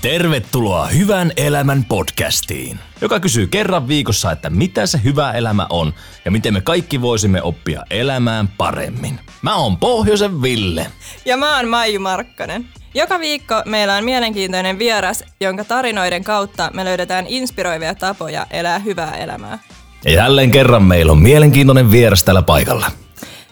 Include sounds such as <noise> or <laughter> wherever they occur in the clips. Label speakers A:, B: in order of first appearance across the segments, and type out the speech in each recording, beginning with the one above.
A: Tervetuloa Hyvän elämän podcastiin, joka kysyy kerran viikossa, että mitä se hyvä elämä on ja miten me kaikki voisimme oppia elämään paremmin. Mä oon Pohjoisen Ville.
B: Ja mä oon Maiju Markkanen. Joka viikko meillä on mielenkiintoinen vieras, jonka tarinoiden kautta me löydetään inspiroivia tapoja elää hyvää elämää.
A: Ja jälleen kerran meillä on mielenkiintoinen vieras tällä paikalla.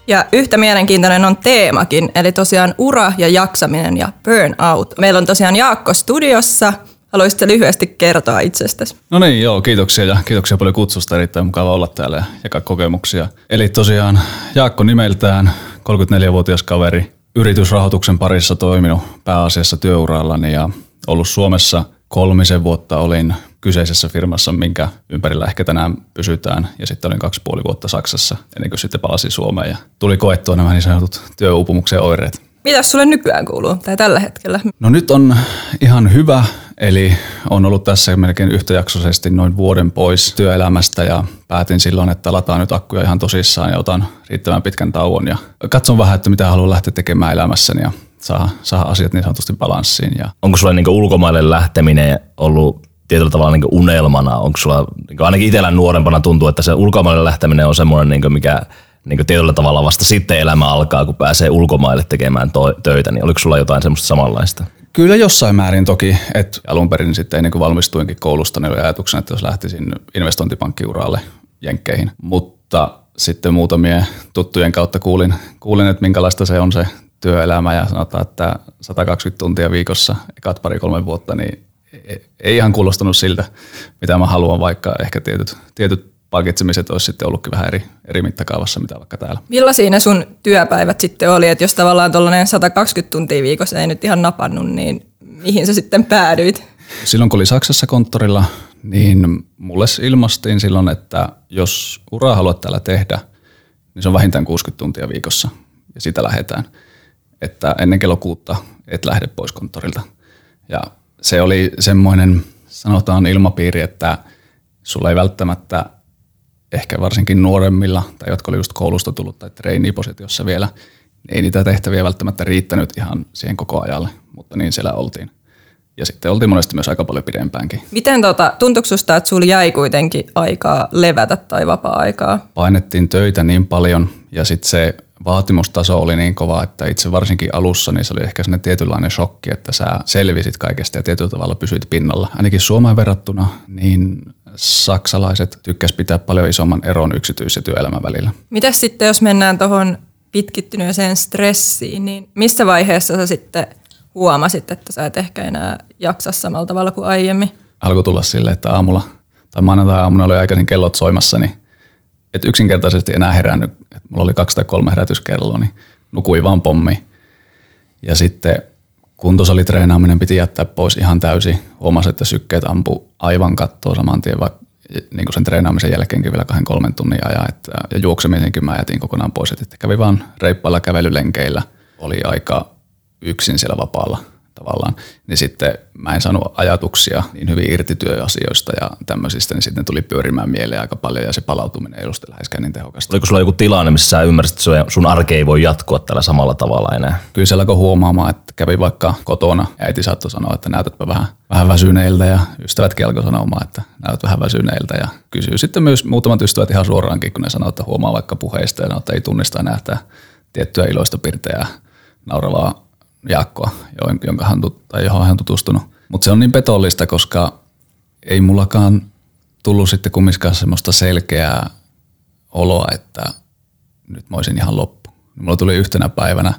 B: Ja yhtä mielenkiintoinen on teemakin, eli tosiaan ura ja jaksaminen ja burnout. Meillä on tosiaan Jaakko studiossa. Haluaisitte lyhyesti kertoa itsestäsi?
C: No niin, joo, kiitoksia ja kiitoksia paljon kutsusta. Erittäin mukava olla täällä ja jakaa kokemuksia. Eli tosiaan Jaakko nimeltään, 34-vuotias kaveri, yritysrahoituksen parissa toiminut pääasiassa työurallani ja ollut Suomessa kolmisen vuotta olin kyseisessä firmassa, minkä ympärillä ehkä tänään pysytään. Ja sitten olin kaksi puoli vuotta Saksassa ennen kuin sitten palasin Suomeen ja tuli koettua nämä niin sanotut työuupumuksen oireet.
B: Mitä sulle nykyään kuuluu tai tällä hetkellä?
C: No nyt on ihan hyvä, eli on ollut tässä melkein yhtäjaksoisesti noin vuoden pois työelämästä ja päätin silloin, että lataan nyt akkuja ihan tosissaan ja otan riittävän pitkän tauon ja katson vähän, että mitä haluan lähteä tekemään elämässäni ja saa, saa asiat niin sanotusti balanssiin. Ja
A: Onko sulla niin ulkomaille lähteminen ollut tietyllä tavalla niin unelmana? Onko sulla, niin ainakin itsellä nuorempana tuntuu, että se ulkomaille lähteminen on semmoinen, niin mikä niin tietyllä tavalla vasta sitten elämä alkaa, kun pääsee ulkomaille tekemään to- töitä, niin oliko sulla jotain semmoista samanlaista?
C: Kyllä jossain määrin toki, että alun perin sitten ennen kuin valmistuinkin koulusta, niin oli ajatuksena, että jos lähtisin investointipankkiuralle Jenkkeihin, mutta sitten muutamien tuttujen kautta kuulin, kuulin, että minkälaista se on se työelämä ja sanotaan, että 120 tuntia viikossa, ekat pari-kolme vuotta, niin ei ihan kuulostanut siltä, mitä mä haluan, vaikka ehkä tietyt, tietyt palkitsemiset olisi sitten ollutkin vähän eri, eri mittakaavassa, mitä vaikka täällä.
B: Millaisia ne sun työpäivät sitten oli, että jos tavallaan tuollainen 120 tuntia viikossa ei nyt ihan napannut, niin mihin sä sitten päädyit?
C: Silloin kun oli Saksassa konttorilla, niin mulle ilmastiin silloin, että jos uraa haluat täällä tehdä, niin se on vähintään 60 tuntia viikossa ja sitä lähdetään. Että ennen kello kuutta et lähde pois konttorilta. Ja se oli semmoinen, sanotaan ilmapiiri, että sulla ei välttämättä ehkä varsinkin nuoremmilla tai jotka oli just koulusta tullut tai treenipositiossa vielä, ei niitä tehtäviä välttämättä riittänyt ihan siihen koko ajalle, mutta niin siellä oltiin. Ja sitten oltiin monesti myös aika paljon pidempäänkin.
B: Miten tota, tuntuuko susta, että sulla jäi kuitenkin aikaa levätä tai vapaa-aikaa?
C: Painettiin töitä niin paljon ja sitten se vaatimustaso oli niin kova, että itse varsinkin alussa niin se oli ehkä sellainen tietynlainen shokki, että sä selvisit kaikesta ja tietyllä tavalla pysyit pinnalla. Ainakin Suomeen verrattuna, niin saksalaiset tykkäs pitää paljon isomman eron yksityis- ja työelämän välillä.
B: Mitä sitten, jos mennään tuohon pitkittyneeseen stressiin, niin missä vaiheessa sä sitten huomasit, että sä et ehkä enää jaksa samalla tavalla kuin aiemmin?
C: Alkoi tulla sille, että aamulla tai maanantai-aamuna oli aikaisin kellot soimassa, niin et yksinkertaisesti enää herännyt. Et mulla oli kaksi tai kolme herätyskelloa, niin nukui vaan pommi. Ja sitten kuntosalitreenaaminen piti jättää pois ihan täysin. Huomasin, että sykkeet ampu aivan kattoa saman tien, vaikka niin sen treenaamisen jälkeenkin vielä kahden kolmen tunnin ajan. Että, ja juoksemisenkin mä jätin kokonaan pois. Että kävi vaan reippailla kävelylenkeillä. Oli aika yksin siellä vapaalla – tavallaan, niin sitten mä en saanut ajatuksia niin hyvin irti työasioista ja tämmöisistä, niin sitten tuli pyörimään mieleen aika paljon ja se palautuminen ei ollut läheskään niin tehokasta.
A: Oliko sulla joku tilanne, missä sä ymmärsit, että sun arke ei voi jatkua tällä samalla tavalla enää?
C: Kyllä se alkoi huomaamaan, että kävi vaikka kotona ja äiti saattoi sanoa, että näytätpä vähän, vähän väsyneiltä ja ystävätkin alkoi sanomaan, että näytät vähän väsyneiltä ja kysyy sitten myös muutamat ystävät ihan suoraankin, kun ne sanoo, että huomaa vaikka puheista ja sanoo, että ei tunnista enää tiettyä iloista pirteää nauravaa Jaakkoa, jonka hän, tai johon hän on tutustunut. Mutta se on niin petollista, koska ei mullakaan tullut sitten kumminkaan semmoista selkeää oloa, että nyt mä olisin ihan loppu. Mulla tuli yhtenä päivänä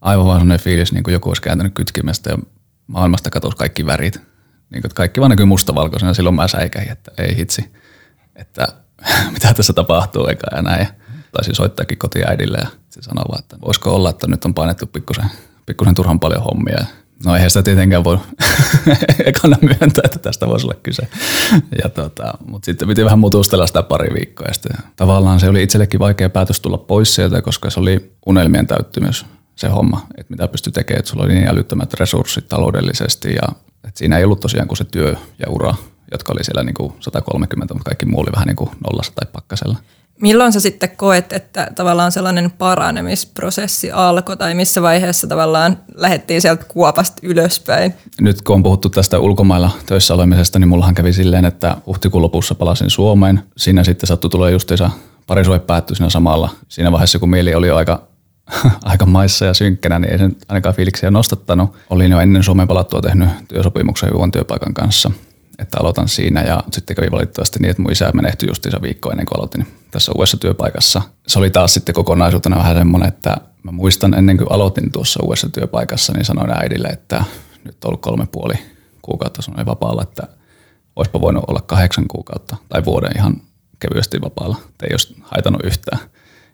C: aivan vaan sellainen fiilis, niin kuin joku olisi kääntänyt kytkimestä ja maailmasta katosi kaikki värit. Niin kuin, kaikki vaan näkyy mustavalkoisena, silloin mä säikähin, että ei hitsi, että <laughs> mitä tässä tapahtuu eikä ja näin. Taisin soittaakin kotiäidille ja se sanoi vaan, että voisiko olla, että nyt on painettu pikkusen pikkusen turhan paljon hommia. No eihän sitä tietenkään voi <laughs> ekana myöntää, että tästä voisi olla kyse. Ja tota, mutta sitten piti vähän mutustella sitä pari viikkoa. Ja sitten tavallaan se oli itsellekin vaikea päätös tulla pois sieltä, koska se oli unelmien täyttymys se homma, että mitä pystyi tekemään, että sulla oli niin älyttömät resurssit taloudellisesti ja että siinä ei ollut tosiaan kuin se työ ja ura, jotka oli siellä niin kuin 130, mutta kaikki muu oli vähän niin kuin nollassa tai pakkasella.
B: Milloin sä sitten koet, että tavallaan sellainen paranemisprosessi alkoi tai missä vaiheessa tavallaan lähdettiin sieltä kuopasta ylöspäin?
C: Nyt kun on puhuttu tästä ulkomailla töissä olemisesta, niin mullahan kävi silleen, että huhtikuun lopussa palasin Suomeen. Siinä sitten sattui tulee justiinsa parisuhde päättyi siinä samalla. Siinä vaiheessa, kun mieli oli aika, <laughs> aika maissa ja synkkänä, niin ei sen ainakaan fiiliksiä nostattanut. Olin jo ennen Suomeen palattua tehnyt työsopimuksen työpaikan kanssa – että aloitan siinä ja sitten kävi valitettavasti niin, että mun isä menehtyi justiinsa viikko ennen kuin aloitin tässä uudessa työpaikassa. Se oli taas sitten kokonaisuutena vähän semmoinen, että mä muistan ennen kuin aloitin tuossa uudessa työpaikassa, niin sanoin äidille, että nyt on ollut kolme puoli kuukautta sanoin vapaalla, että olisipa voinut olla kahdeksan kuukautta tai vuoden ihan kevyesti vapaalla, että ei olisi haitanut yhtään.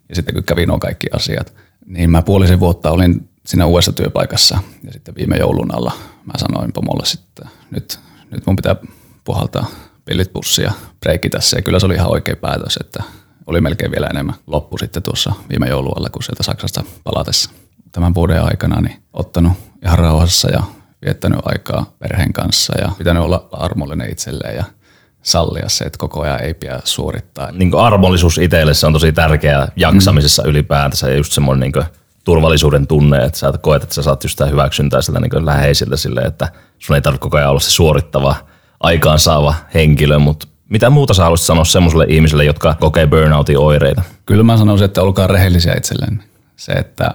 C: Ja sitten kun kävi nuo kaikki asiat, niin mä puolisen vuotta olin siinä uudessa työpaikassa ja sitten viime joulun alla mä sanoin pomolle sitten, nyt nyt mun pitää puhaltaa pillit pussia, breikki tässä. Ja kyllä se oli ihan oikea päätös, että oli melkein vielä enemmän loppu sitten tuossa viime joulualla kuin sieltä Saksasta palatessa. Tämän vuoden aikana niin ottanut ihan rauhassa ja viettänyt aikaa perheen kanssa ja pitänyt olla armollinen itselleen ja sallia se, että koko ajan ei pidä suorittaa.
A: Niin armollisuus itselle se on tosi tärkeää jaksamisessa mm. ylipäätänsä ja just semmoinen niin turvallisuuden tunne, että sä koet, että sä saat just sitä hyväksyntää siltä niin läheisiltä silleen, että sun ei tarvitse koko ajan olla se suorittava, aikaansaava henkilö, mutta mitä muuta sä haluaisit sanoa semmoiselle ihmiselle, jotka kokee burnoutin oireita?
C: Kyllä mä sanoisin, että olkaa rehellisiä itselleen. Se, että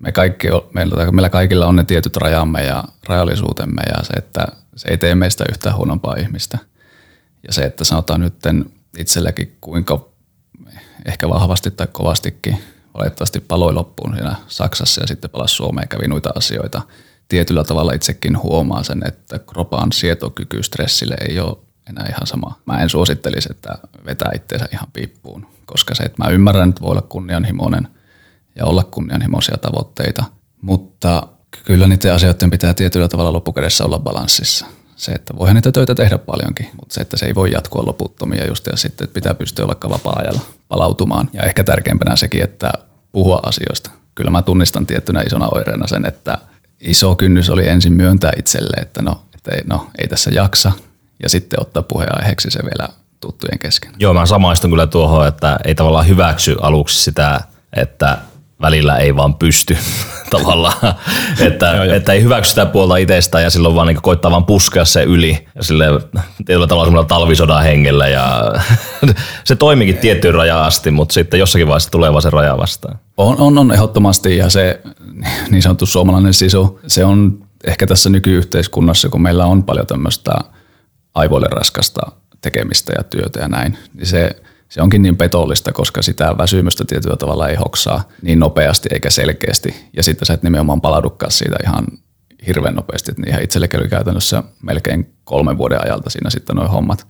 C: me kaikki, meillä, meillä kaikilla on ne tietyt rajamme ja rajallisuutemme ja se, että se ei tee meistä yhtään huonompaa ihmistä. Ja se, että sanotaan nyt itselläkin kuinka ehkä vahvasti tai kovastikin valitettavasti paloi loppuun siinä Saksassa ja sitten palasi Suomeen ja kävi noita asioita. Tietyllä tavalla itsekin huomaan sen, että kropan sietokyky stressille ei ole enää ihan sama. Mä en suosittelisi, että vetää itseensä ihan piippuun, koska se, että mä ymmärrän, että voi olla kunnianhimoinen ja olla kunnianhimoisia tavoitteita, mutta kyllä niiden asioiden pitää tietyllä tavalla loppukädessä olla balanssissa. Se, että voihan niitä töitä tehdä paljonkin, mutta se, että se ei voi jatkua loputtomia just ja sitten, että pitää pystyä vaikka vapaa-ajalla palautumaan. Ja ehkä tärkeimpänä sekin, että puhua asioista. Kyllä mä tunnistan tiettynä isona oireena sen, että iso kynnys oli ensin myöntää itselle, että no, että ei, no, ei tässä jaksa, ja sitten ottaa puheenaiheeksi se vielä tuttujen kesken.
A: Joo, mä samaistun kyllä tuohon, että ei tavallaan hyväksy aluksi sitä, että välillä ei vaan pysty tavallaan, <laughs> että, joo, joo. että ei hyväksy sitä puolta itsestään ja silloin vaan niin koittaa vaan puskea se yli ja sille tietyllä tavalla semmoilla talvisodan hengellä ja <laughs> se toimikin tiettyyn rajaan asti, mutta sitten jossakin vaiheessa tulee vaan se raja vastaan.
C: On, on, on ehdottomasti ja se niin sanottu suomalainen sisu, se on ehkä tässä nykyyhteiskunnassa, kun meillä on paljon tämmöistä aivoille raskasta tekemistä ja työtä ja näin, niin se – se onkin niin petollista, koska sitä väsymystä tietyllä tavalla ei hoksaa niin nopeasti eikä selkeästi. Ja sitten sä et nimenomaan palaudukaan siitä ihan hirveän nopeasti. Että ihan itselle käy käytännössä melkein kolmen vuoden ajalta siinä sitten nuo hommat,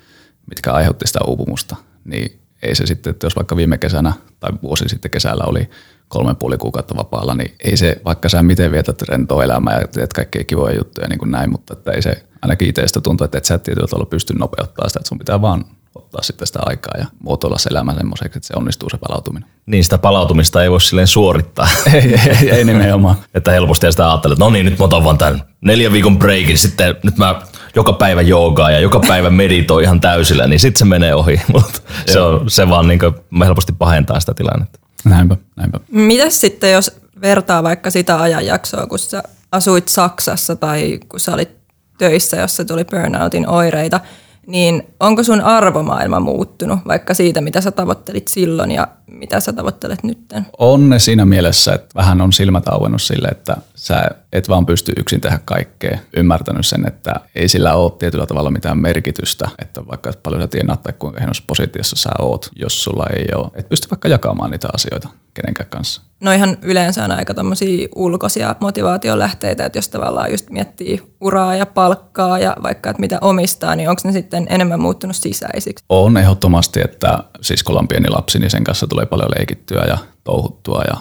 C: mitkä aiheutti sitä uupumusta. Niin ei se sitten, että jos vaikka viime kesänä tai vuosi sitten kesällä oli kolme puoli kuukautta vapaalla, niin ei se, vaikka sä miten vietät rentoa elämää ja teet kaikkea kivoja juttuja niin kuin näin, mutta että ei se ainakin itsestä tuntuu, että et sä et tietyllä tavalla pysty nopeuttaa sitä, että sun pitää vaan ottaa sitten sitä aikaa ja muotoilla se elämä semmoiseksi, että se onnistuu se palautuminen.
A: Niin sitä palautumista ei voi silleen suorittaa. <laughs>
C: ei, ei, ei nimenomaan. <laughs>
A: että helposti sitä ajattelee, että no niin, nyt mä otan vaan tämän neljän viikon breikin, sitten nyt mä joka päivä joogaa ja joka päivä meditoi ihan täysillä, niin sitten se menee ohi. <laughs> Mutta se, on, se vaan niin helposti pahentaa sitä tilannetta.
C: Näinpä, näinpä.
B: Mitäs sitten, jos vertaa vaikka sitä ajanjaksoa, kun sä asuit Saksassa tai kun sä olit töissä, jossa tuli burnoutin oireita, niin onko sun arvomaailma muuttunut vaikka siitä, mitä sä tavoittelit silloin ja mitä sä tavoittelet nytten?
C: On ne siinä mielessä, että vähän on silmät auennut sille, että sä et vaan pysty yksin tehdä kaikkea. Ymmärtänyt sen, että ei sillä ole tietyllä tavalla mitään merkitystä, että vaikka paljon sä tienaat tai kuinka hienossa positiossa sä oot, jos sulla ei ole, et pysty vaikka jakamaan niitä asioita kenenkään kanssa.
B: No ihan yleensä on aika tämmöisiä ulkoisia motivaation lähteitä, että jos tavallaan just miettii uraa ja palkkaa ja vaikka että mitä omistaa, niin onko ne sitten enemmän muuttunut sisäisiksi?
C: On ehdottomasti, että siis kun on pieni lapsi, niin sen kanssa tulee paljon leikittyä ja touhuttua ja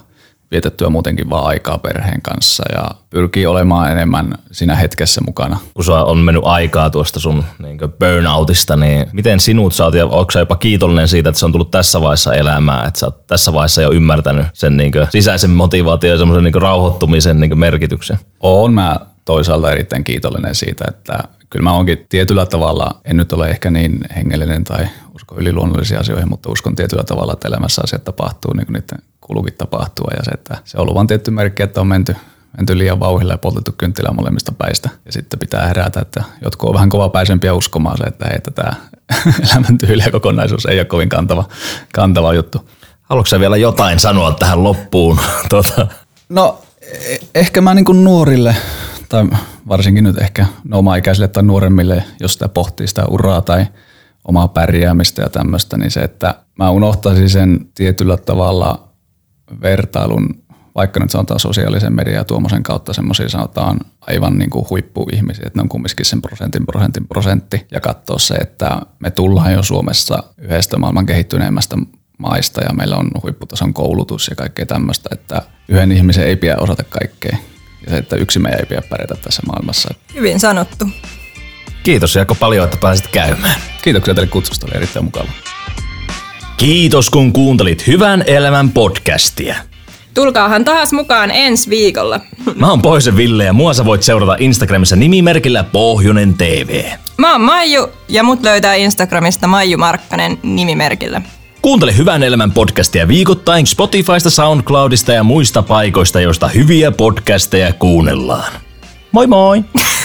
C: vietettyä muutenkin vaan aikaa perheen kanssa ja pyrkii olemaan enemmän siinä hetkessä mukana.
A: Kun sulla on mennyt aikaa tuosta sun niin burnoutista, niin miten sinut saat ja onko sä jopa kiitollinen siitä, että se on tullut tässä vaiheessa elämää, että sä oot tässä vaiheessa jo ymmärtänyt sen niin sisäisen motivaation ja semmoisen niin rauhoittumisen niin merkityksen?
C: Oon mä toisaalta erittäin kiitollinen siitä, että kyllä mä oonkin tietyllä tavalla, en nyt ole ehkä niin hengellinen tai usko yliluonnollisiin asioihin, mutta uskon tietyllä tavalla, että elämässä asiat tapahtuu niin kuin niiden kulukin tapahtua ja se, että se on ollut vaan tietty merkki, että on menty, menty liian vauhilla ja poltettu kynttilää molemmista päistä. Ja sitten pitää herätä, että jotkut on vähän kovapäisempiä uskomaan se, että hei, tämä <laughs> elämäntyyli ja kokonaisuus ei ole kovin kantava, kantava juttu.
A: Haluatko vielä jotain sanoa tähän loppuun? <laughs> tuota.
C: No e- ehkä mä niin nuorille tai varsinkin nyt ehkä oma-ikäisille tai nuoremmille, jos sitä pohtii sitä uraa tai omaa pärjäämistä ja tämmöistä, niin se, että mä unohtaisin sen tietyllä tavalla vertailun, vaikka nyt sanotaan sosiaalisen median ja tuommoisen kautta semmoisia sanotaan aivan niin kuin huippuihmisiä, että ne on kumminkin sen prosentin, prosentin, prosentti. Ja katsoa se, että me tullaan jo Suomessa yhdestä maailman kehittyneemmästä maista ja meillä on huipputason koulutus ja kaikkea tämmöistä, että yhden ihmisen ei pidä osata kaikkea ja se, että yksi meidän ei pidä pärjätä tässä maailmassa.
B: Hyvin sanottu.
A: Kiitos Jaakko paljon, että pääsit käymään.
C: Kiitoksia teille kutsusta, oli erittäin mukava.
A: Kiitos kun kuuntelit Hyvän elämän podcastia.
B: Tulkaahan taas mukaan ensi viikolla.
A: Mä oon Poisen Ville ja mua sä voit seurata Instagramissa nimimerkillä Pohjonen TV.
B: Mä oon Maiju ja mut löytää Instagramista Maiju Markkanen nimimerkillä.
A: Kuuntele Hyvän elämän podcastia viikoittain Spotifysta, Soundcloudista ja muista paikoista, joista hyviä podcasteja kuunnellaan. Moi moi! <laughs>